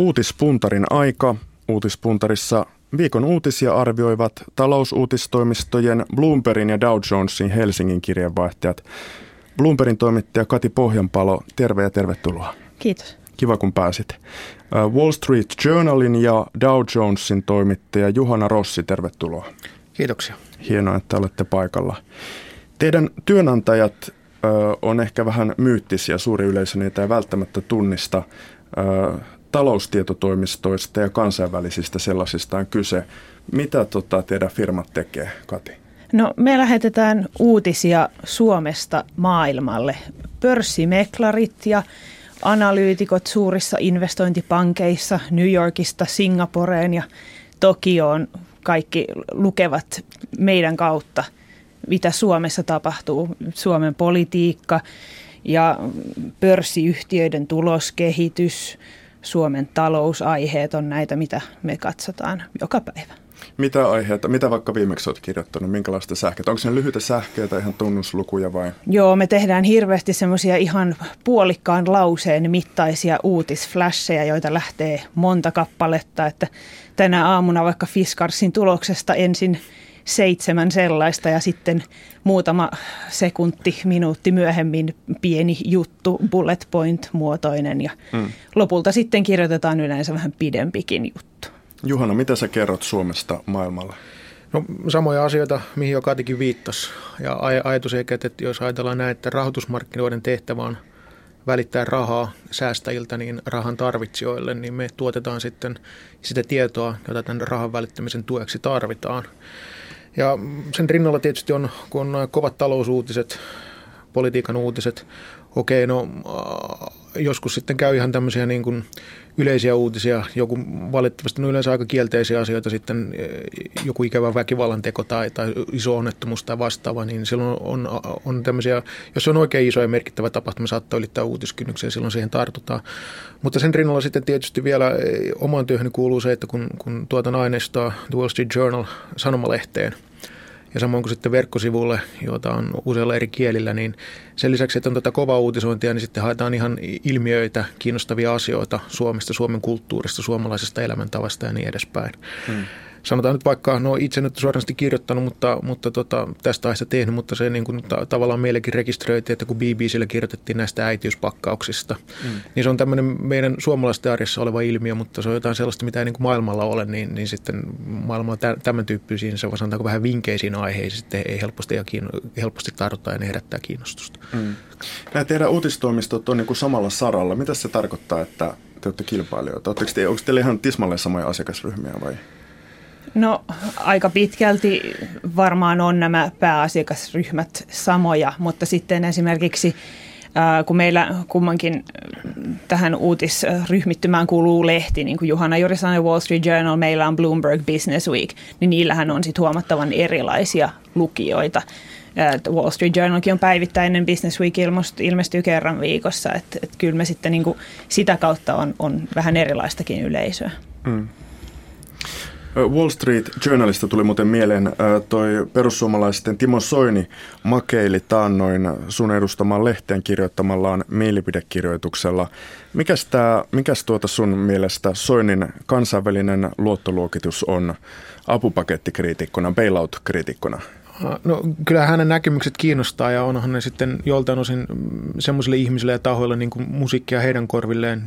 Uutispuntarin aika. Uutispuntarissa viikon uutisia arvioivat talousuutistoimistojen Bloombergin ja Dow Jonesin Helsingin kirjeenvaihtajat. Bloombergin toimittaja Kati Pohjanpalo, terve ja tervetuloa. Kiitos. Kiva kun pääsit. Wall Street Journalin ja Dow Jonesin toimittaja Juhana Rossi, tervetuloa. Kiitoksia. Hienoa, että olette paikalla. Teidän työnantajat on ehkä vähän myyttisiä, suuri yleisö niitä ei välttämättä tunnista. Taloustietotoimistoista ja kansainvälisistä sellaisista on kyse. Mitä tota, teidän firmat tekee, Kati? No me lähetetään uutisia Suomesta maailmalle. Pörssimeklarit ja analyytikot suurissa investointipankeissa New Yorkista Singaporeen ja Tokioon kaikki lukevat meidän kautta, mitä Suomessa tapahtuu, Suomen politiikka ja pörssiyhtiöiden tuloskehitys, Suomen talousaiheet on näitä, mitä me katsotaan joka päivä. Mitä aiheita, mitä vaikka viimeksi olet kirjoittanut, minkälaista sähköä? Onko se lyhyitä sähkeitä, ihan tunnuslukuja vai? Joo, me tehdään hirveästi semmoisia ihan puolikkaan lauseen mittaisia uutisflasheja, joita lähtee monta kappaletta, että tänä aamuna vaikka Fiskarsin tuloksesta ensin seitsemän sellaista ja sitten muutama sekunti, minuutti myöhemmin pieni juttu, bullet point muotoinen ja hmm. lopulta sitten kirjoitetaan yleensä vähän pidempikin juttu. Juhana, mitä sä kerrot Suomesta maailmalle? No samoja asioita, mihin jo Katikin viittasi. Ja ajatus eikä, että jos ajatellaan näin, että rahoitusmarkkinoiden tehtävä on välittää rahaa säästäjiltä niin rahan tarvitsijoille, niin me tuotetaan sitten sitä tietoa, jota tämän rahan välittämisen tueksi tarvitaan. Ja sen rinnalla tietysti on, kun on kovat talousuutiset, politiikan uutiset, okei, no joskus sitten käy ihan tämmöisiä niin kuin yleisiä uutisia, joku valitettavasti no yleensä aika kielteisiä asioita sitten, joku ikävä väkivallan teko tai, tai iso onnettomuus tai vastaava, niin silloin on, on tämmöisiä, jos on oikein iso ja merkittävä tapahtuma, saattaa ylittää uutiskynnyksen silloin siihen tartutaan. Mutta sen rinnalla sitten tietysti vielä omaan työhön kuuluu se, että kun, kun tuotan aineistoa The Wall Street Journal sanomalehteen – ja samoin kuin sitten verkkosivulle, joita on useilla eri kielillä, niin sen lisäksi, että on tätä kovaa uutisointia, niin sitten haetaan ihan ilmiöitä, kiinnostavia asioita Suomesta, Suomen kulttuurista, suomalaisesta elämäntavasta ja niin edespäin. Hmm sanotaan nyt vaikka, no itse nyt suorasti kirjoittanut, mutta, mutta tota, tästä aiheesta tehnyt, mutta se niin kuin, ta- tavallaan meillekin rekisteröitiin, että kun BBCllä kirjoitettiin näistä äitiyspakkauksista, mm. niin se on tämmöinen meidän suomalaisten arjessa oleva ilmiö, mutta se on jotain sellaista, mitä ei niin kuin maailmalla ole, niin, niin sitten maailmalla tä- tämän tyyppisiin, se sanotaanko vähän vinkeisiin aiheisiin, sitten ei helposti, ja kiinno- helposti tartuta ja ne herättää kiinnostusta. Mm. Nämä teidän uutistoimistot on niin kuin samalla saralla. Mitä se tarkoittaa, että te olette kilpailijoita? Oletteko te, onko teillä ihan tismalleen samoja asiakasryhmiä vai? No aika pitkälti varmaan on nämä pääasiakasryhmät samoja, mutta sitten esimerkiksi kun meillä kummankin tähän uutisryhmittymään kuuluu lehti, niin kuin Juhana juuri sanoi Wall Street Journal, meillä on Bloomberg Business Week, niin niillähän on sitten huomattavan erilaisia lukijoita. Wall Street Journalkin on päivittäinen Business Week ilmestyy kerran viikossa, että et kyllä me sitten niin kuin sitä kautta on, on vähän erilaistakin yleisöä. Mm. Wall Street Journalista tuli muuten mieleen toi perussuomalaisten Timo Soini makeili taannoin sun edustamaan lehteen kirjoittamallaan mielipidekirjoituksella. Mikäs, tää, mikäs tuota sun mielestä Soinin kansainvälinen luottoluokitus on apupakettikriitikkona, bailout-kriitikkona? No kyllä hänen näkemykset kiinnostaa ja onhan ne sitten joltain osin semmoisille ihmisille ja tahoille niin kuin musiikkia heidän korvilleen,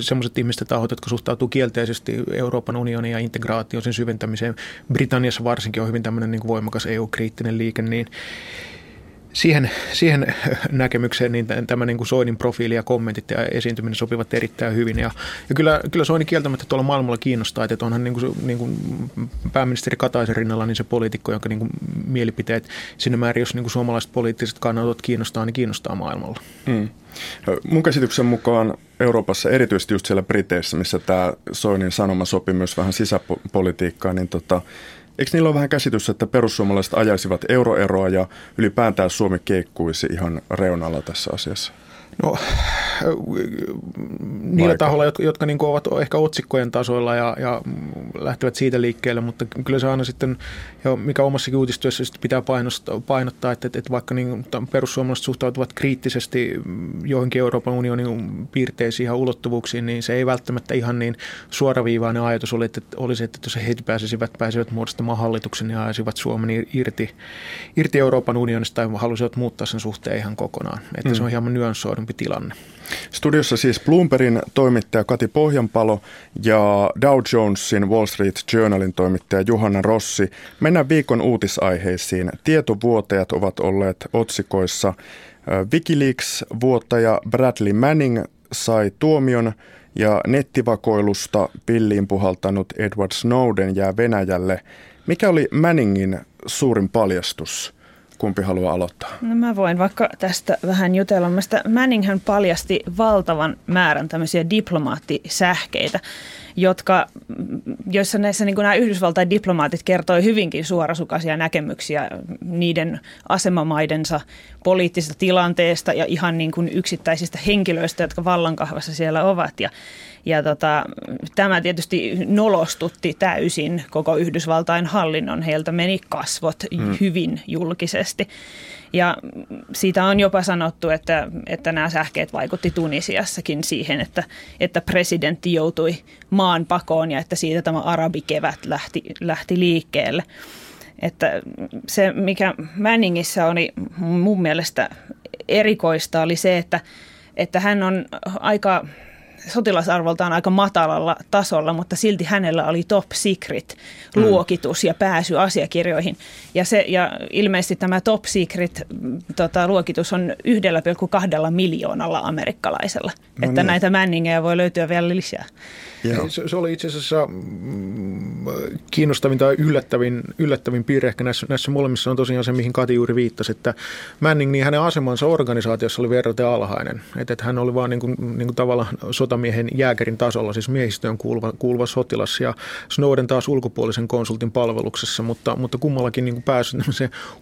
semmoiset ihmiset tahot, jotka suhtautuu kielteisesti Euroopan unionin ja integraation sen syventämiseen. Britanniassa varsinkin on hyvin tämmöinen niin kuin voimakas EU-kriittinen liike, niin siihen, siihen näkemykseen niin tämä niin kuin Soinin profiili ja kommentit ja esiintyminen sopivat erittäin hyvin. Ja, ja kyllä, kyllä Soini kieltämättä tuolla maailmalla kiinnostaa, että onhan niin kuin, niin kuin pääministeri Kataisen rinnalla niin se poliitikko, jonka niin kuin mielipiteet sinne määrin, jos niin kuin suomalaiset poliittiset kannanotot kiinnostaa, niin kiinnostaa maailmalla. Mm. Mun käsityksen mukaan Euroopassa, erityisesti just siellä Briteissä, missä tämä Soinin sanoma sopii myös vähän sisäpolitiikkaan, niin tota, Eikö niillä ole vähän käsitys, että perussuomalaiset ajaisivat euroeroa ja ylipäätään Suomi keikkuisi ihan reunalla tässä asiassa? No niillä Vaikka. tahoilla, jotka, jotka niin ovat ehkä otsikkojen tasoilla ja, ja lähtevät siitä liikkeelle, mutta kyllä se aina sitten, ja mikä omassakin uutistyössä pitää painottaa, painottaa että, että vaikka niin perussuomalaiset suhtautuvat kriittisesti johonkin Euroopan unionin piirteisiin ja ulottuvuuksiin, niin se ei välttämättä ihan niin suoraviivainen ajatus oli, että olisi, että jos he pääsisivät, pääsivät muodostamaan hallituksen ja ajaisivat Suomen irti, irti Euroopan unionista tai halusivat muuttaa sen suhteen ihan kokonaan. Että mm. se on hieman nyanssoidumpi tilanne. Studiossa siis Bloombergin toimittaja Kati Pohjanpalo ja Dow Jonesin Wall Street Journalin toimittaja Johanna Rossi. Mennään viikon uutisaiheisiin. Tietovuotajat ovat olleet otsikoissa. Wikileaks-vuotaja Bradley Manning sai tuomion ja nettivakoilusta pilliin puhaltanut Edward Snowden jää Venäjälle. Mikä oli Manningin suurin paljastus? Kumpi haluaa aloittaa? No mä voin vaikka tästä vähän jutella. Manning hän paljasti valtavan määrän tämmöisiä diplomaattisähkeitä, jotka, joissa näissä niin nämä Yhdysvaltain diplomaatit kertoi hyvinkin suorasukaisia näkemyksiä niiden asemamaidensa poliittisesta tilanteesta ja ihan niin kuin yksittäisistä henkilöistä, jotka vallankahvassa siellä ovat. Ja ja tota, tämä tietysti nolostutti täysin koko Yhdysvaltain hallinnon. Heiltä meni kasvot mm. hyvin julkisesti. Ja siitä on jopa sanottu, että, että nämä sähkeet vaikutti Tunisiassakin siihen, että, että presidentti joutui maan pakoon ja että siitä tämä arabikevät lähti, lähti liikkeelle. Että se, mikä Manningissä oli mun mielestä erikoista, oli se, että, että hän on aika sotilasarvoltaan aika matalalla tasolla, mutta silti hänellä oli top secret luokitus ja pääsy asiakirjoihin. Ja, se, ja ilmeisesti tämä top secret tota, luokitus on 1,2 miljoonalla amerikkalaisella. No että niin. näitä männingejä voi löytyä vielä lisää. Se, se oli itse asiassa mm, kiinnostavin tai yllättävin, yllättävin piirre ehkä näissä, näissä molemmissa on tosiaan se, mihin Kati juuri viittasi, että Manning, niin hänen asemansa organisaatiossa oli verraten alhainen. Että, että hän oli vaan niin kuin, niin kuin tavallaan sotamiehen jääkärin tasolla, siis miehistöön kuuluva, kuuluva sotilas ja Snowden taas ulkopuolisen konsultin palveluksessa, mutta, mutta kummallakin niin kuin pääsy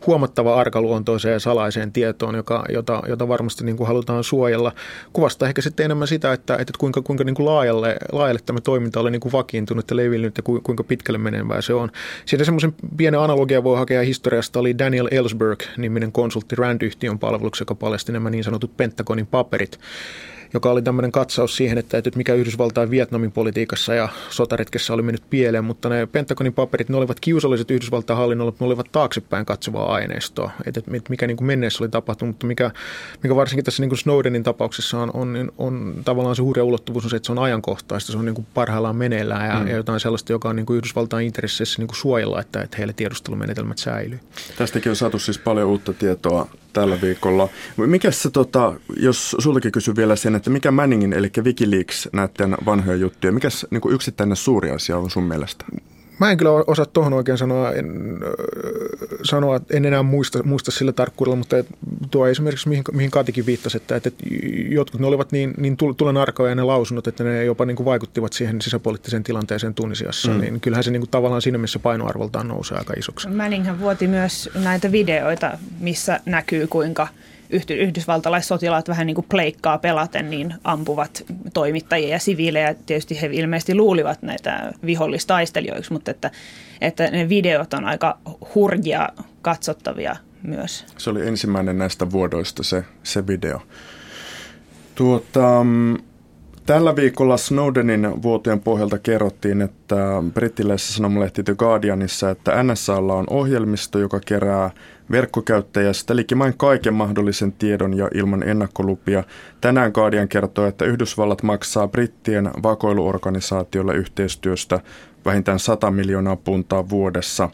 huomattava arkaluontoiseen ja salaiseen tietoon, joka, jota, jota varmasti niin kuin halutaan suojella. Kuvastaa ehkä sitten enemmän sitä, että, että kuinka, kuinka niin kuin laajalle, laajalle tämä toiminta oli niin kuin vakiintunut ja levinnyt ja kuinka pitkälle menevää se on. Siitä semmoisen pienen analogia voi hakea historiasta oli Daniel Ellsberg-niminen konsultti Rand-yhtiön palveluksi, joka paljasti nämä niin sanotut Pentagonin paperit joka oli tämmöinen katsaus siihen, että, että mikä Yhdysvaltain Vietnamin politiikassa ja sotaretkessä oli mennyt pieleen, mutta ne Pentagonin paperit, ne olivat kiusalliset Yhdysvaltain hallinnolle, ne olivat taaksepäin katsovaa aineistoa, että, että mikä niin kuin menneessä oli tapahtunut, mutta mikä, mikä varsinkin tässä niin kuin Snowdenin tapauksessa on, on, on, on tavallaan se hurja ulottuvuus on se, että se on ajankohtaista, se on niin kuin parhaillaan meneillään ja, mm. ja jotain sellaista, joka on niin kuin Yhdysvaltain intresseissä niin kuin suojella, että, että heille tiedustelumenetelmät säilyy. Tästäkin on saatu siis paljon uutta tietoa tällä viikolla. Mikä se, tota, jos sultakin kysy vielä sen, että mikä Manningin, eli Wikileaks, näiden vanhoja juttuja, mikä niin yksittäinen suuri asia on sun mielestä? Mä en kyllä osaa tuohon oikein sanoa, en, sanoa, en enää muista, muista sillä tarkkuudella, mutta tuo esimerkiksi, mihin, mihin Katikin viittasi, että, että jotkut ne olivat niin, niin tulen arkoja ne lausunnot, että ne jopa niin kuin vaikuttivat siihen sisäpoliittiseen tilanteeseen Tunisiassa, mm. niin kyllähän se niin kuin tavallaan siinä, missä painoarvoltaan nousee aika isoksi. Manninghän vuoti myös näitä videoita, missä näkyy kuinka – yhdysvaltalaissotilaat vähän niin kuin pleikkaa pelaten, niin ampuvat toimittajia ja siviilejä. Tietysti he ilmeisesti luulivat näitä vihollistaistelijoiksi, mutta että, että ne videot on aika hurjia katsottavia myös. Se oli ensimmäinen näistä vuodoista se, se video. Tuota, mm, Tällä viikolla Snowdenin vuotojen pohjalta kerrottiin, että brittiläisessä sanomalehti The Guardianissa, että NSAlla on ohjelmisto, joka kerää verkkokäyttäjästä likimain kaiken mahdollisen tiedon ja ilman ennakkolupia. Tänään Guardian kertoo, että Yhdysvallat maksaa brittien vakoiluorganisaatiolle yhteistyöstä vähintään 100 miljoonaa puntaa vuodessa.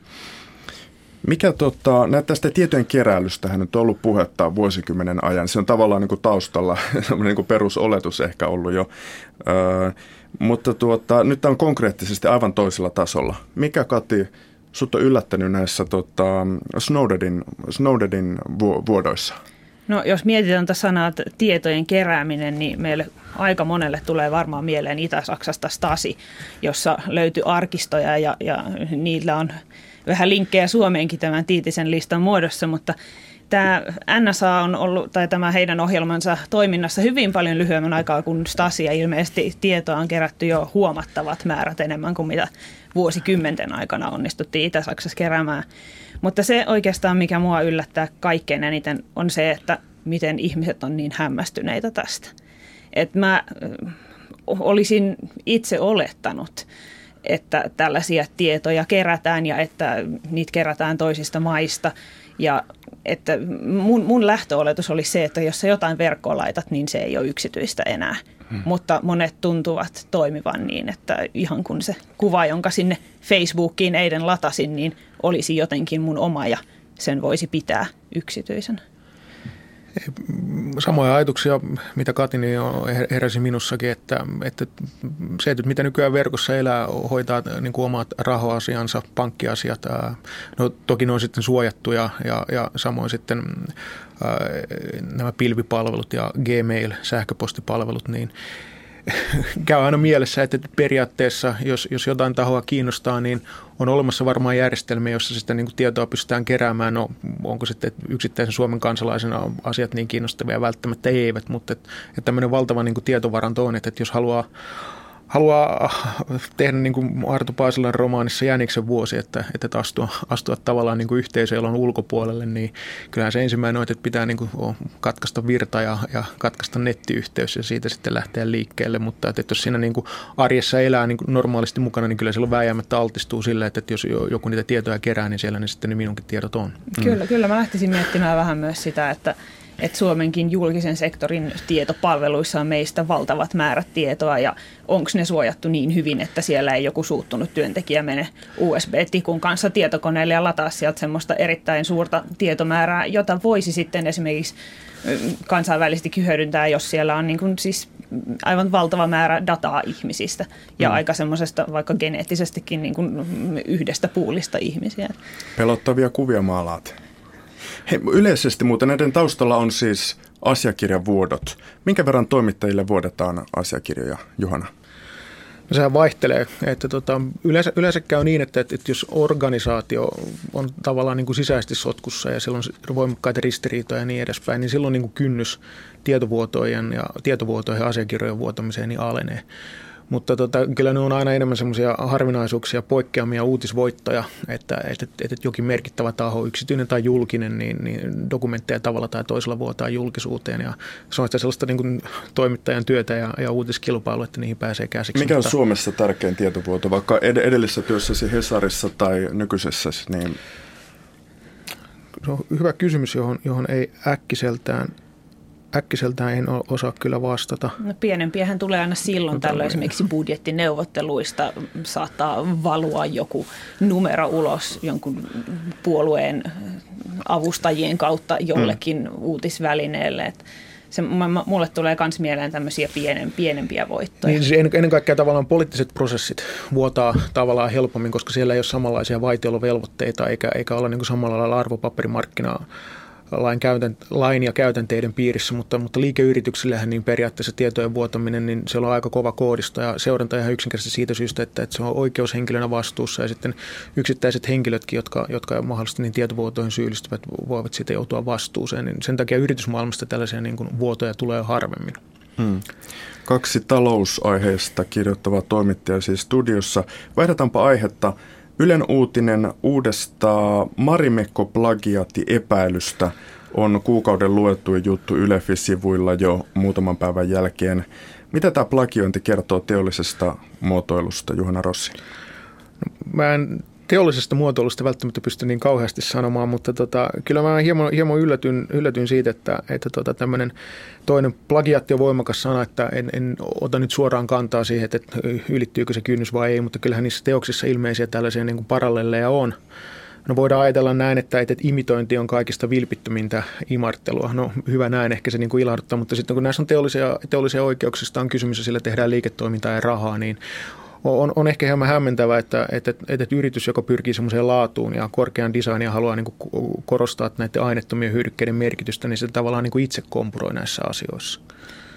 Mikä tota, tästä tietojen keräilystä nyt on ollut puhetta vuosikymmenen ajan. Se on tavallaan niin kuin taustalla niin kuin perusoletus ehkä ollut jo. Öö, mutta tuota, nyt on konkreettisesti aivan toisella tasolla. Mikä Kati, sut on yllättänyt näissä tota, Snowdenin, Snowdenin vuodoissa? No jos mietitään tätä sanaa tietojen kerääminen, niin meille aika monelle tulee varmaan mieleen Itä-Saksasta Stasi, jossa löytyy arkistoja ja, ja niillä on vähän linkkejä Suomeenkin tämän tiitisen listan muodossa, mutta tämä NSA on ollut, tai tämä heidän ohjelmansa toiminnassa hyvin paljon lyhyemmän aikaa kuin Stasi, ja ilmeisesti tietoa on kerätty jo huomattavat määrät enemmän kuin mitä vuosikymmenten aikana onnistuttiin Itä-Saksassa keräämään. Mutta se oikeastaan, mikä mua yllättää kaikkein eniten, on se, että miten ihmiset on niin hämmästyneitä tästä. Et mä olisin itse olettanut, että tällaisia tietoja kerätään ja että niitä kerätään toisista maista. Ja että mun, mun lähtöoletus oli se, että jos sä jotain verkkoa laitat, niin se ei ole yksityistä enää. Hmm. Mutta monet tuntuvat toimivan niin, että ihan kun se kuva, jonka sinne Facebookiin eilen latasin, niin olisi jotenkin mun oma ja sen voisi pitää yksityisen. Samoja ajatuksia, mitä Katini heräsi minussakin, että, että se, että mitä nykyään verkossa elää, hoitaa niin kuin omat rahoasiansa, pankkiasiat, no toki ne on sitten suojattuja ja, ja samoin sitten nämä pilvipalvelut ja Gmail, sähköpostipalvelut, niin käy aina mielessä, että periaatteessa, jos, jos jotain tahoa kiinnostaa, niin on olemassa varmaan järjestelmiä, jossa sitä niin kuin tietoa pystytään keräämään. No, onko sitten yksittäisen Suomen kansalaisena asiat niin kiinnostavia? Välttämättä eivät, mutta että, että tämmöinen valtava niin kuin tietovaranto on, että, että jos haluaa haluaa tehdä niin kuin Arto Paasilan romaanissa Jäniksen vuosi, että, että astua, astua tavallaan niin kuin ulkopuolelle, niin kyllähän se ensimmäinen on, että pitää niin kuin katkaista virta ja, ja katkaista nettiyhteys ja siitä sitten lähteä liikkeelle. Mutta että, että jos siinä niin kuin arjessa elää niin kuin normaalisti mukana, niin kyllä silloin vääjäämättä altistuu sille, että, että jos joku niitä tietoja kerää, niin siellä niin sitten ne minunkin tiedot on. Mm. Kyllä, kyllä. Mä lähtisin miettimään vähän myös sitä, että että Suomenkin julkisen sektorin tietopalveluissa on meistä valtavat määrät tietoa ja onko ne suojattu niin hyvin, että siellä ei joku suuttunut työntekijä mene USB-tikun kanssa tietokoneelle ja lataa sieltä semmoista erittäin suurta tietomäärää, jota voisi sitten esimerkiksi kansainvälisestikin hyödyntää, jos siellä on niin kuin siis aivan valtava määrä dataa ihmisistä ja mm. aika semmoisesta vaikka geneettisestikin niin kuin yhdestä puulista ihmisiä. Pelottavia kuvia maalaat. He, yleisesti muuten näiden taustalla on siis asiakirjavuodot. Minkä verran toimittajille vuodetaan asiakirjoja, Juhana? No sehän vaihtelee. Että tota, yleensä, yleensä käy niin, että, että, jos organisaatio on tavallaan niin kuin sisäisesti sotkussa ja silloin voimakkaita ristiriitoja ja niin edespäin, niin silloin niin kuin kynnys tietovuotojen ja tietovuotojen ja asiakirjojen vuotamiseen niin alenee. Mutta tota, kyllä ne on aina enemmän semmoisia harvinaisuuksia, poikkeamia uutisvoittoja, että, että, että jokin merkittävä taho, yksityinen tai julkinen, niin, niin dokumentteja tavalla tai toisella vuotaa julkisuuteen. Ja se on sitä sellaista niin kuin toimittajan työtä ja, ja uutiskilpailua, että niihin pääsee käsiksi. Mikä on mutta... Suomessa tärkein tietovuoto, vaikka ed- edellisessä työssäsi Hesarissa tai nykyisessä? Niin... Se on hyvä kysymys, johon, johon ei äkkiseltään äkkiseltään en osaa kyllä vastata. No pienempiähän tulee aina silloin no, tällöin esimerkiksi budjettineuvotteluista saattaa valua joku numero ulos jonkun puolueen avustajien kautta jollekin mm. uutisvälineelle. Että se, mulle tulee myös mieleen tämmöisiä pienen, pienempiä voittoja. Niin, siis ennen kaikkea tavallaan poliittiset prosessit vuotaa tavallaan helpommin, koska siellä ei ole samanlaisia vaitiolovelvoitteita eikä, eikä olla niin samalla lailla arvopaperimarkkinaa lain, käytän, lain ja käytänteiden piirissä, mutta, mutta liikeyrityksillähän niin periaatteessa tietojen vuotaminen, niin se on aika kova koodista ja seuranta ihan yksinkertaisesti siitä syystä, että, että se on oikeushenkilönä vastuussa ja sitten yksittäiset henkilötkin, jotka, jotka mahdollisesti niin tietovuotoihin syyllistyvät, voivat siitä joutua vastuuseen. Niin sen takia yritysmaailmasta tällaisia niin kuin vuotoja tulee harvemmin. Hmm. Kaksi talousaiheesta kirjoittavaa toimittajaa siis studiossa. Vaihdetaanpa aihetta. Ylen uutinen uudesta Marimekko-plagiaatti-epäilystä on kuukauden luettu juttu Yle-sivuilla jo muutaman päivän jälkeen. Mitä tämä plagiointi kertoo teollisesta muotoilusta, Juhana Rossi? No, mä en teollisesta muotoilusta välttämättä pysty niin kauheasti sanomaan, mutta tota, kyllä mä hieman, hieman yllätyn, yllätyn siitä, että, että tota, tämmöinen toinen plagiaatti on voimakas sana, että en, en ota nyt suoraan kantaa siihen, että ylittyykö se kynnys vai ei, mutta kyllähän niissä teoksissa ilmeisiä tällaisia niin kuin parallelleja on. No voidaan ajatella näin, että, että imitointi on kaikista vilpittömintä imarttelua. No hyvä näin, ehkä se niin kuin ilahduttaa, mutta sitten kun näissä on teollisia, teollisia oikeuksista on kysymys ja sillä tehdään liiketoimintaa ja rahaa, niin on, on ehkä hieman hämmentävä, että, että, että, että yritys, joka pyrkii semmoiseen laatuun ja korkean designin ja haluaa niin kuin korostaa näiden aineettomien hyödykkeiden merkitystä, niin se tavallaan niin kuin itse kompuroi näissä asioissa.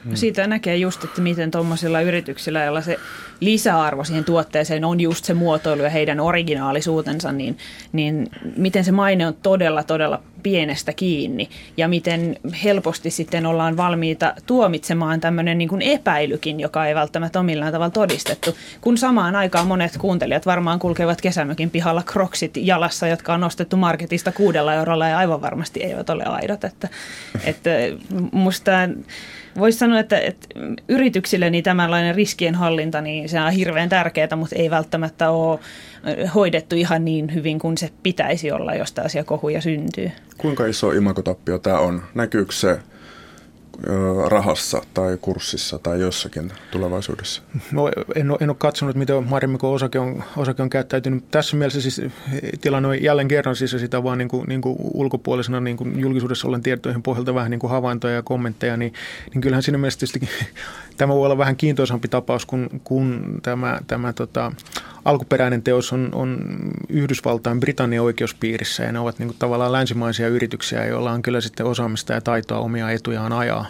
Hmm. Siitä näkee just, että miten tuommoisilla yrityksillä, joilla se lisäarvo siihen tuotteeseen on just se muotoilu ja heidän originaalisuutensa, niin, niin miten se maine on todella, todella pienestä kiinni ja miten helposti sitten ollaan valmiita tuomitsemaan tämmöinen niin kuin epäilykin, joka ei välttämättä ole millään tavalla todistettu, kun samaan aikaan monet kuuntelijat varmaan kulkevat kesämökin pihalla kroksit jalassa, jotka on nostettu marketista kuudella eurolla ja aivan varmasti eivät ole aidot. Että, että musta voisi sanoa, että, että yrityksille niin tämänlainen riskien hallinta, niin se on hirveän tärkeää, mutta ei välttämättä ole hoidettu ihan niin hyvin kuin se pitäisi olla, jos tällaisia kohuja syntyy. Kuinka iso imakotappio tämä on? Näkyykö se rahassa tai kurssissa tai jossakin tulevaisuudessa? No, en, ole, en ole katsonut, miten Marimikon osake on, osake on käyttäytynyt. Tässä mielessä siis tilanne on jälleen kerran siis sitä vaan niin kuin, niin kuin ulkopuolisena niin kuin julkisuudessa ollen tietoihin pohjalta vähän niin kuin havaintoja ja kommentteja, niin, niin kyllähän siinä mielessä tietysti tämä voi olla vähän kiintoisampi tapaus kuin, kuin tämä, tämä tota, alkuperäinen teos on, on Yhdysvaltain Britannian oikeuspiirissä ja ne ovat niin kuin tavallaan länsimaisia yrityksiä, joilla on kyllä sitten osaamista ja taitoa omia etujaan ajaa.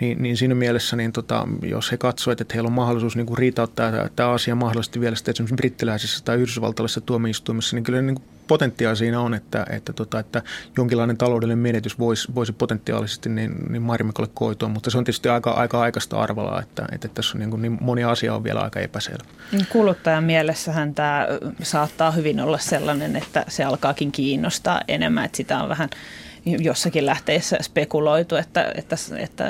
Niin, niin siinä mielessä, niin tota, jos he katsovat, että heillä on mahdollisuus niin kuin riitauttaa tämä asia mahdollisesti vielä sitten esimerkiksi brittiläisessä tai yhdysvaltalaisessa tuomioistuimessa, niin kyllä niin kuin potentiaa siinä on, että, että, tota, että jonkinlainen taloudellinen menetys voisi, voisi potentiaalisesti niin, niin Marimikolle koitua, mutta se on tietysti aika, aika aikaista arvalla, että, että tässä on niin, niin moni asia on vielä aika epäselvä. Kuluttajan mielessähän tämä saattaa hyvin olla sellainen, että se alkaakin kiinnostaa enemmän, että sitä on vähän jossakin lähteessä spekuloitu, että, että, että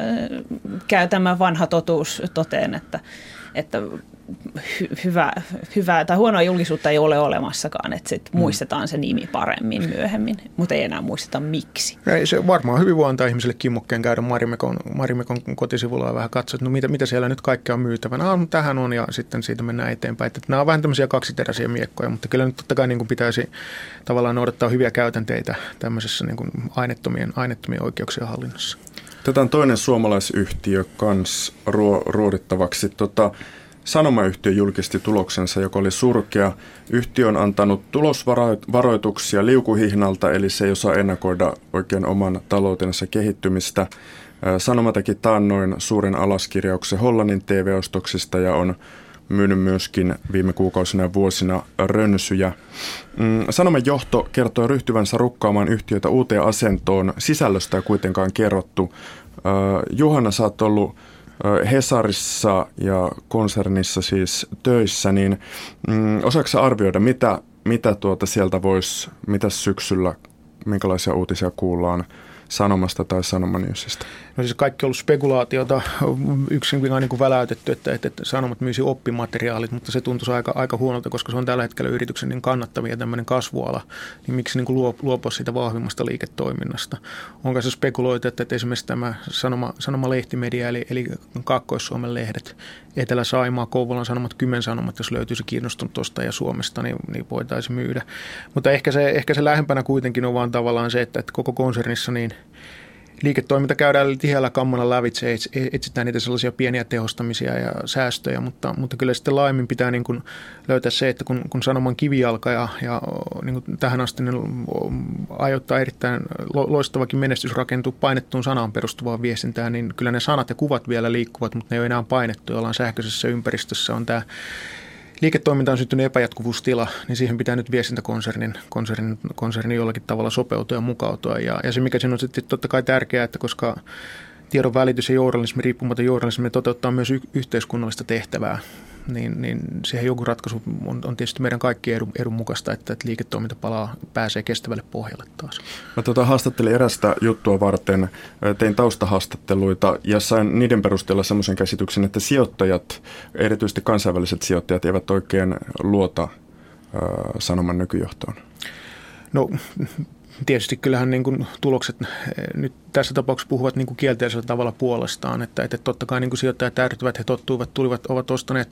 käy tämä vanha totuus toteen, että, että hy- hyvä, hyvää tai huonoa julkisuutta ei ole olemassakaan, että sit mm. muistetaan se nimi paremmin myöhemmin, mutta ei enää muisteta miksi. Ei, se varmaan hyvin voi antaa ihmiselle kimmokkeen käydä Marimekon, Marimekon kotisivulla ja vähän katsoa, että no mitä, mitä siellä nyt kaikkea on myytävänä. Ah, tähän on ja sitten siitä mennään eteenpäin. Että nämä on vähän tämmöisiä kaksiteräisiä miekkoja, mutta kyllä nyt totta kai niin kuin pitäisi tavallaan noudattaa hyviä käytänteitä tämmöisessä niin kuin aineettomien, aineettomien oikeuksien hallinnassa. Tätä on toinen suomalaisyhtiö kans ruo, ruodittavaksi. Tota, Sanomayhtiö julkisti tuloksensa, joka oli surkea. Yhtiö on antanut tulosvaroituksia liukuhihnalta, eli se ei osaa ennakoida oikein oman taloutensa kehittymistä. Sanoma teki taannoin suuren alaskirjauksen Hollannin TV-ostoksista ja on myynyt myöskin viime kuukausina ja vuosina rönsyjä. Mm, Sanoman johto kertoo ryhtyvänsä rukkaamaan yhtiötä uuteen asentoon. Sisällöstä ei kuitenkaan kerrottu. Juhana, sä oot ollut Hesarissa ja konsernissa siis töissä, niin mm, osaako arvioida, mitä, mitä tuota sieltä voisi, mitä syksyllä, minkälaisia uutisia kuullaan Sanomasta tai Sanomanewsista? No siis kaikki on ollut spekulaatiota, yksin niin kuin väläytetty, että, että, että Sanomat myisi oppimateriaalit, mutta se tuntuu aika, aika huonolta, koska se on tällä hetkellä yrityksen niin kannattavia tämmöinen kasvuala, niin miksi niin kuin luopua siitä vahvimmasta liiketoiminnasta? Onko se spekuloitu, että, että esimerkiksi tämä Sanoma, Sanoma-lehtimedia, eli, eli Kaakkois-Suomen lehdet, Etelä-Saimaa, Kouvolan Sanomat, Kymen Sanomat, jos löytyisi kiinnostunut tuosta ja Suomesta, niin, niin voitaisiin myydä. Mutta ehkä se, ehkä se lähempänä kuitenkin on vaan tavallaan se, että, että koko konsernissa niin – liiketoiminta käydään tiheällä kammalla lävitse, etsitään niitä sellaisia pieniä tehostamisia ja säästöjä, mutta, mutta kyllä sitten laajemmin pitää niin kuin löytää se, että kun, kun sanoman kivijalka ja, ja niin kuin tähän asti niin aiottaa erittäin loistavakin menestys rakentuu painettuun sanaan perustuvaan viestintään, niin kyllä ne sanat ja kuvat vielä liikkuvat, mutta ne ei ole enää painettu, ollaan sähköisessä ympäristössä on tämä liiketoiminta on syntynyt epäjatkuvuustila, niin siihen pitää nyt viestintäkonsernin konsernin, konsernin jollakin tavalla sopeutua ja mukautua. Ja, ja se, mikä siinä on sitten totta kai tärkeää, että koska tiedon välitys ja journalismi, riippumaton journalismi toteuttaa myös y- yhteiskunnallista tehtävää, niin, niin siihen joku ratkaisu on, on tietysti meidän kaikkien edun, edun mukaista, että, että liiketoiminta palaa, pääsee kestävälle pohjalle taas. Mä tuota, haastattelin erästä juttua varten, tein taustahaastatteluita ja sain niiden perusteella semmoisen käsityksen, että sijoittajat, erityisesti kansainväliset sijoittajat, eivät oikein luota äh, sanoman nykyjohtoon. No tietysti kyllähän niin kuin tulokset eh, nyt tässä tapauksessa puhuvat niin kuin kielteisellä tavalla puolestaan, että, että totta kai niin kuin sijoittajat ärtyvät, he tottuivat, tulivat, ovat ostaneet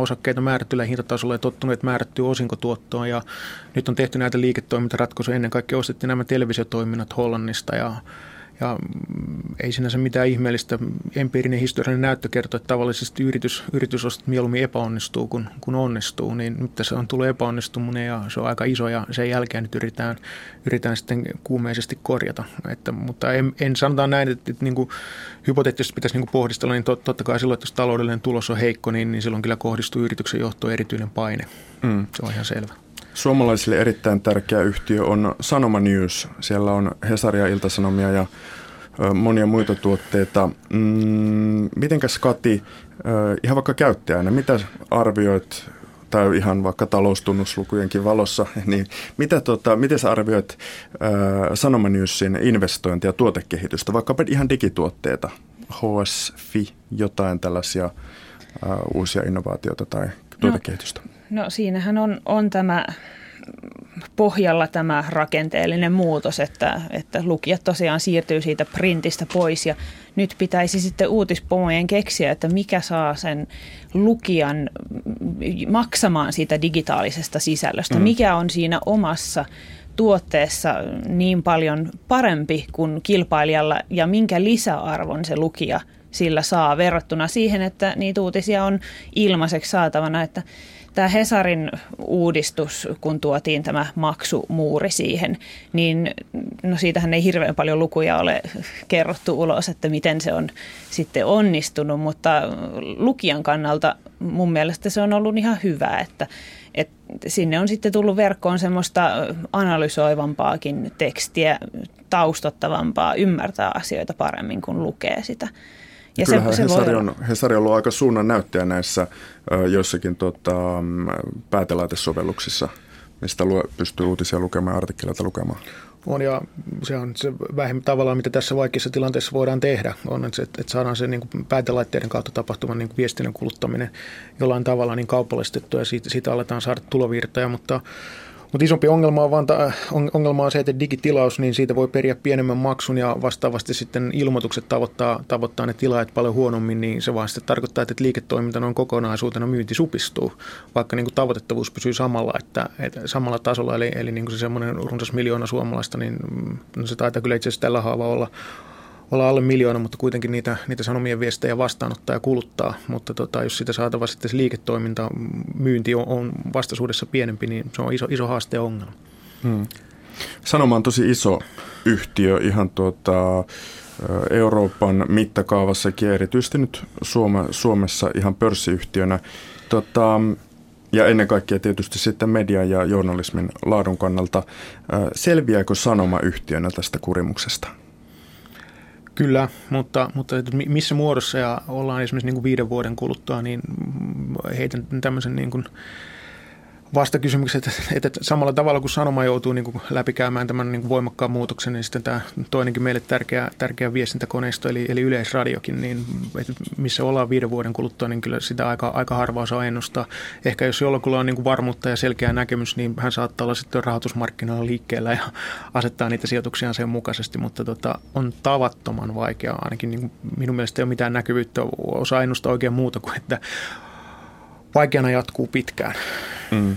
osakkeita määrättyllä hintatasolla ja tottuneet määrättyä osinkotuottoa ja nyt on tehty näitä liiketoimintaratkaisuja, ennen kaikkea ostettiin nämä televisiotoiminnat Hollannista ja ja ei sinänsä mitään ihmeellistä. Empiirinen historiallinen näyttö kertoo, että tavallisesti yritys, yritysostot mieluummin epäonnistuu kuin, kuin onnistuu. Niin nyt tässä on tullut epäonnistuminen ja se on aika iso ja sen jälkeen nyt yritetään, yritetään sitten kuumeisesti korjata. Että, mutta en, en sanotaan näin, että, että niin kuin hypoteettisesti pitäisi niin kuin pohdistella, niin tot, totta kai silloin, että jos taloudellinen tulos on heikko, niin, niin silloin kyllä kohdistuu yrityksen johtoon erityinen paine. Mm. Se on ihan selvä. Suomalaisille erittäin tärkeä yhtiö on Sanoma News. Siellä on Hesaria, Iltasanomia ja monia muita tuotteita. Mm, mitenkäs Kati, ihan vaikka käyttäjänä, mitä arvioit tai ihan vaikka taloustunnuslukujenkin valossa, niin mitä tota, miten sä arvioit äh, Sanoma Newsin investointia ja tuotekehitystä, vaikka ihan digituotteita, HSFI, jotain tällaisia äh, uusia innovaatioita tai tuotekehitystä? No, no siinähän on, on tämä pohjalla tämä rakenteellinen muutos, että, että lukijat tosiaan siirtyy siitä printistä pois ja nyt pitäisi sitten uutispomojen keksiä, että mikä saa sen lukijan maksamaan siitä digitaalisesta sisällöstä, mm. mikä on siinä omassa tuotteessa niin paljon parempi kuin kilpailijalla ja minkä lisäarvon se lukija sillä saa verrattuna siihen, että niitä uutisia on ilmaiseksi saatavana, että tämä Hesarin uudistus, kun tuotiin tämä maksumuuri siihen, niin no siitähän ei hirveän paljon lukuja ole kerrottu ulos, että miten se on sitten onnistunut, mutta lukijan kannalta mun mielestä se on ollut ihan hyvä, että, että sinne on sitten tullut verkkoon semmoista analysoivampaakin tekstiä, taustottavampaa, ymmärtää asioita paremmin, kun lukee sitä. Ja Kyllähän se, se Hesari, on, Hesari on ollut aika suunnan näyttäjä näissä joissakin tota, päätelaitesovelluksissa, mistä lue, pystyy uutisia lukemaan ja artikkeleita lukemaan. On ja se on se vähemmän tavallaan, mitä tässä vaikeassa tilanteessa voidaan tehdä, on, että, että saadaan se niin kuin päätelaitteiden kautta tapahtuvan niin kuin viestinnän kuluttaminen jollain tavalla niin kaupallistettua ja siitä, siitä aletaan saada tulovirtoja, mutta mutta isompi ongelma on, vaan ta, ongelma on se, että digitilaus, niin siitä voi periä pienemmän maksun ja vastaavasti sitten ilmoitukset tavoittaa, tavoittaa ne tilaajat paljon huonommin, niin se vaan sitten tarkoittaa, että liiketoiminta on kokonaisuutena myynti supistuu, vaikka niin kuin tavoitettavuus pysyy samalla, että, että samalla tasolla, eli, eli niin kuin se semmoinen runsas miljoona suomalaista, niin no se taitaa kyllä itse asiassa tällä haava olla, olla alle miljoona, mutta kuitenkin niitä, niitä sanomien viestejä vastaanottaa ja kuluttaa. Mutta tota, jos sitä saatava sitten liiketoiminta, myynti on, on vastaisuudessa pienempi, niin se on iso, iso haaste ja ongelma. Hmm. Sanoma on tosi iso yhtiö ihan tuota, Euroopan mittakaavassakin, erityisesti nyt Suome, Suomessa ihan pörssiyhtiönä. Tota, ja ennen kaikkea tietysti sitten median ja journalismin laadun kannalta. Selviääkö Sanoma yhtiönä tästä kurimuksesta? Kyllä, mutta, mutta missä muodossa ja ollaan esimerkiksi niin kuin viiden vuoden kuluttua, niin heitän tämmöisen niin kuin vastakysymykset, että, että samalla tavalla kuin sanoma joutuu niin kuin läpikäymään tämän niin kuin voimakkaan muutoksen, niin sitten tämä toinenkin meille tärkeä, tärkeä viestintäkoneisto, eli, eli yleisradiokin, niin että missä ollaan viiden vuoden kuluttua, niin kyllä sitä aika, aika harvaa saa ennustaa. Ehkä jos jollakulla on niin kuin varmuutta ja selkeä näkemys, niin hän saattaa olla sitten rahoitusmarkkinoilla liikkeellä ja asettaa niitä sijoituksia sen mukaisesti, mutta tota, on tavattoman vaikeaa, ainakin niin minun mielestä ei ole mitään näkyvyyttä, osaa ennustaa oikein muuta kuin, että vaikeana jatkuu pitkään. Mm.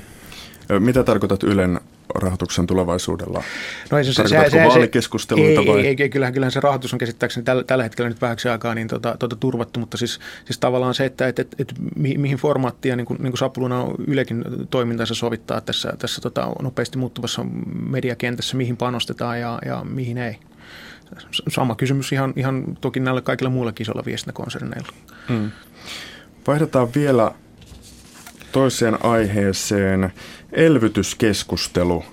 Mitä tarkoitat Ylen rahoituksen tulevaisuudella? No ei se, se, se, se, vaalikeskusteluita ei, vai? Ei, ei, kyllähän, kyllähän se rahoitus on käsittääkseni tällä, tällä hetkellä nyt vähäksi aikaa niin tota, tota turvattu, mutta siis, siis tavallaan se, että et, et, et, mihin formaattiin niin kuin, niin kuin Sapuluna Ylekin toimintansa sovittaa tässä, tässä tota, nopeasti muuttuvassa mediakentässä, mihin panostetaan ja, ja mihin ei. Sama kysymys ihan, ihan toki näillä kaikilla muilla isoilla viestintäkonserneilla. Hmm. Vaihdetaan vielä toiseen aiheeseen. Elvytyskeskustelu.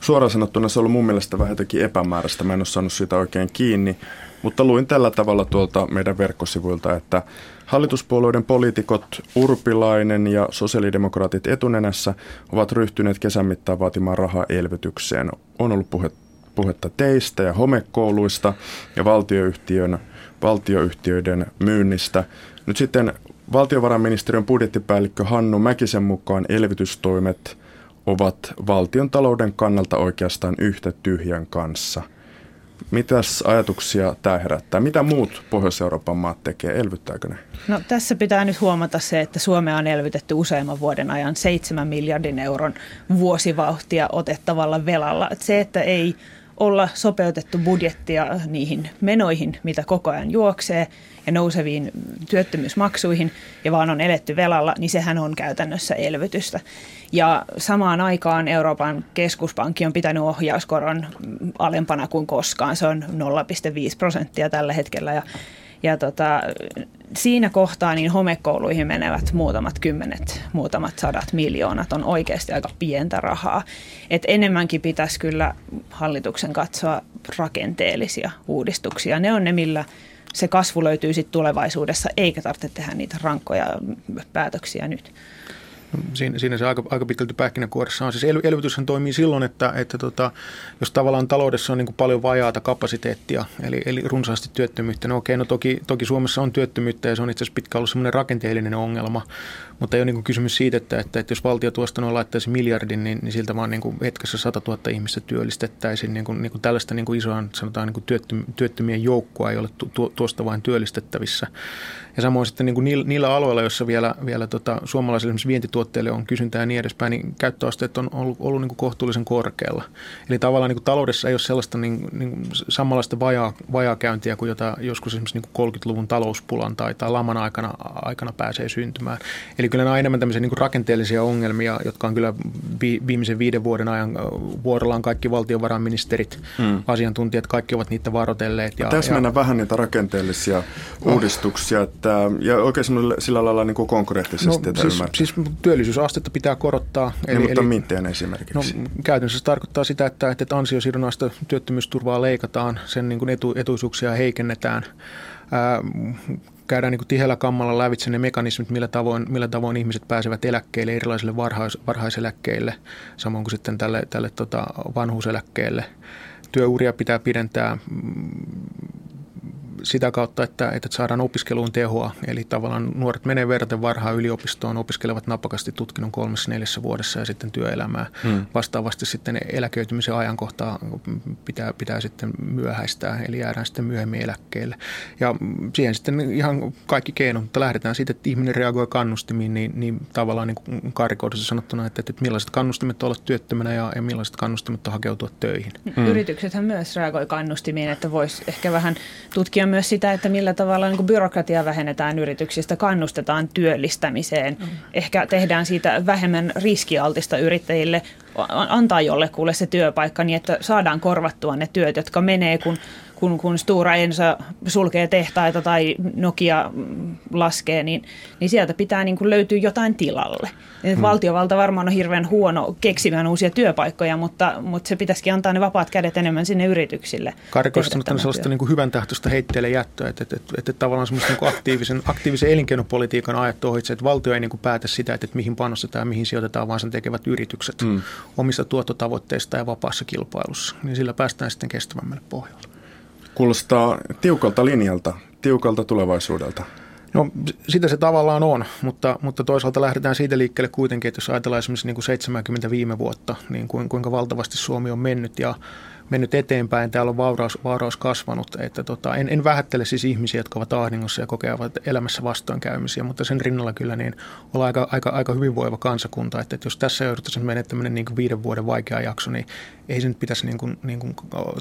Suoraan sanottuna se on ollut mun mielestä vähän jotenkin epämääräistä. Mä en ole saanut siitä oikein kiinni. Mutta luin tällä tavalla tuolta meidän verkkosivuilta, että hallituspuolueiden poliitikot Urpilainen ja sosiaalidemokraatit etunenässä ovat ryhtyneet kesän mittaan vaatimaan rahaa elvytykseen. On ollut puhe, puhetta teistä ja homekouluista ja valtioyhtiön, valtioyhtiöiden myynnistä. Nyt sitten Valtiovarainministeriön budjettipäällikkö Hannu Mäkisen mukaan elvytystoimet ovat valtion talouden kannalta oikeastaan yhtä tyhjän kanssa. Mitäs ajatuksia tämä herättää? Mitä muut Pohjois-Euroopan maat tekee? Elvyttääkö ne? No, tässä pitää nyt huomata se, että Suomea on elvytetty useamman vuoden ajan 7 miljardin euron vuosivauhtia otettavalla velalla. Se, että ei olla sopeutettu budjettia niihin menoihin, mitä koko ajan juoksee ja nouseviin työttömyysmaksuihin ja vaan on eletty velalla, niin sehän on käytännössä elvytystä. Ja samaan aikaan Euroopan keskuspankki on pitänyt ohjauskoron alempana kuin koskaan. Se on 0,5 prosenttia tällä hetkellä ja ja tota, siinä kohtaa niin homekouluihin menevät muutamat kymmenet, muutamat sadat miljoonat on oikeasti aika pientä rahaa. Et enemmänkin pitäisi kyllä hallituksen katsoa rakenteellisia uudistuksia. Ne on ne, millä se kasvu löytyy sitten tulevaisuudessa, eikä tarvitse tehdä niitä rankkoja päätöksiä nyt. Siinä, siinä se aika, aika pitkälti pähkinäkuoressa on. Siis el, elvytyshän toimii silloin, että, että tota, jos tavallaan taloudessa on niin paljon vajaata kapasiteettia, eli, eli runsaasti työttömyyttä, no okei, no toki, toki Suomessa on työttömyyttä ja se on itse asiassa pitkään ollut sellainen rakenteellinen ongelma, mutta ei ole niin kysymys siitä, että, että, että jos valtio tuosta noin laittaisi miljardin, niin, niin siltä vaan niin kuin hetkessä 100 000 ihmistä työllistettäisiin. Niin kuin, niin kuin tällaista niin kuin isoa sanotaan niin kuin työttömien joukkoa ei ole tu, tuosta vain työllistettävissä. Ja samoin sitten niin kuin niillä, niillä alueilla, joissa vielä, vielä tota, suomalaisille vientituotteille on kysyntää ja niin edespäin, niin käyttöasteet on ollut, ollut niin kuin kohtuullisen korkealla. Eli tavallaan niin kuin taloudessa ei ole sellaista niin, niin samanlaista vajaa, vajaakäyntiä kuin jota joskus esimerkiksi niin kuin 30-luvun talouspulan tai, tai laman aikana, aikana pääsee syntymään. Eli kyllä nämä on enemmän tämmöisiä niin rakenteellisia ongelmia, jotka on kyllä viimeisen viiden vuoden ajan vuorollaan kaikki valtiovarainministerit, hmm. asiantuntijat, kaikki ovat niitä varoitelleet. Ja, Tässä ja, mennään vähän niitä rakenteellisia oh. uudistuksia, että, ja oikein sillä lailla niin kuin konkreettisesti. No, siis, siis työllisyysastetta pitää korottaa. Eli, niin, mutta eli, esimerkiksi? No, käytännössä se tarkoittaa sitä, että, että ansiosidonnaista työttömyysturvaa leikataan, sen niin kuin etu, etuisuuksia heikennetään. Ää, käydään niin tiheällä kammalla lävitse ne mekanismit, millä tavoin, millä tavoin ihmiset pääsevät eläkkeelle, erilaisille varhais, varhaiseläkkeille, samoin kuin sitten tälle, tälle tota vanhuuseläkkeelle. Työuria pitää pidentää sitä kautta, että, että saadaan opiskeluun tehoa. Eli tavallaan nuoret menee verraten varhaan yliopistoon, opiskelevat napakasti tutkinnon kolmessa neljässä vuodessa ja sitten työelämää. Hmm. Vastaavasti sitten eläköitymisen ajankohtaa pitää, pitää sitten myöhäistää, eli jäädään sitten myöhemmin eläkkeelle. Ja siihen sitten ihan kaikki keinot, mutta lähdetään siitä, että ihminen reagoi kannustimiin, niin, niin tavallaan niin karikoidussa sanottuna, että, että millaiset kannustimet olla työttömänä ja, ja millaiset kannustimet on hakeutua töihin. Hmm. Yrityksethän myös reagoi kannustimiin, että voisi ehkä vähän tutkia myös sitä, että millä tavalla niin byrokratia vähennetään yrityksistä, kannustetaan työllistämiseen. Mm. Ehkä tehdään siitä vähemmän riskialtista yrittäjille, antaa jollekulle se työpaikka niin, että saadaan korvattua ne työt, jotka menee, kun kun, kun Stura Enso sulkee tehtaita tai Nokia laskee, niin, niin sieltä pitää niin kuin löytyä jotain tilalle. Hmm. Valtiovalta varmaan on hirveän huono keksimään uusia työpaikkoja, mutta, mutta se pitäisikin antaa ne vapaat kädet enemmän sinne yrityksille. Karikoista on sellaista niin kuin hyvän tahtoista heitteelle jättöä, että, että, että, että tavallaan semmoista niin kuin aktiivisen, aktiivisen elinkeinopolitiikan ajat ohitse, että valtio ei niin kuin päätä sitä, että, että mihin panostetaan ja mihin sijoitetaan, vaan sen tekevät yritykset hmm. omista tuottotavoitteista ja vapaassa kilpailussa. Niin sillä päästään sitten kestävämmälle pohjalle. Kuulostaa tiukalta linjalta, tiukalta tulevaisuudelta. No sitä se tavallaan on, mutta, mutta toisaalta lähdetään siitä liikkeelle kuitenkin, että jos ajatellaan esimerkiksi niin kuin 70 viime vuotta, niin kuinka valtavasti Suomi on mennyt ja mennyt eteenpäin, täällä on vauraus, vauraus kasvanut. Että tota, en, en vähättele siis ihmisiä, jotka ovat ahdingossa ja kokevat elämässä vastoinkäymisiä, mutta sen rinnalla kyllä niin ollaan aika, aika, aika hyvinvoiva kansakunta. Että, että jos tässä jouduttaisiin mennä tämmöinen niin viiden vuoden vaikea jakso, niin ei se nyt pitäisi niin kuin, niin kuin,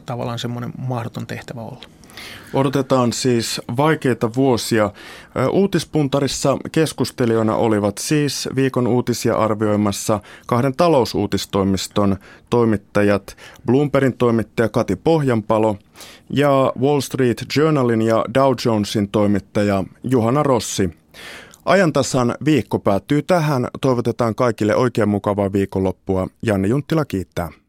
tavallaan semmoinen mahdoton tehtävä olla. Odotetaan siis vaikeita vuosia. Uutispuntarissa keskustelijoina olivat siis viikon uutisia arvioimassa kahden talousuutistoimiston toimittajat, Bloombergin toimittaja Kati Pohjanpalo ja Wall Street Journalin ja Dow Jonesin toimittaja Juhana Rossi. Ajantasan viikko päättyy tähän. Toivotetaan kaikille oikein mukavaa viikonloppua. Janne Junttila kiittää.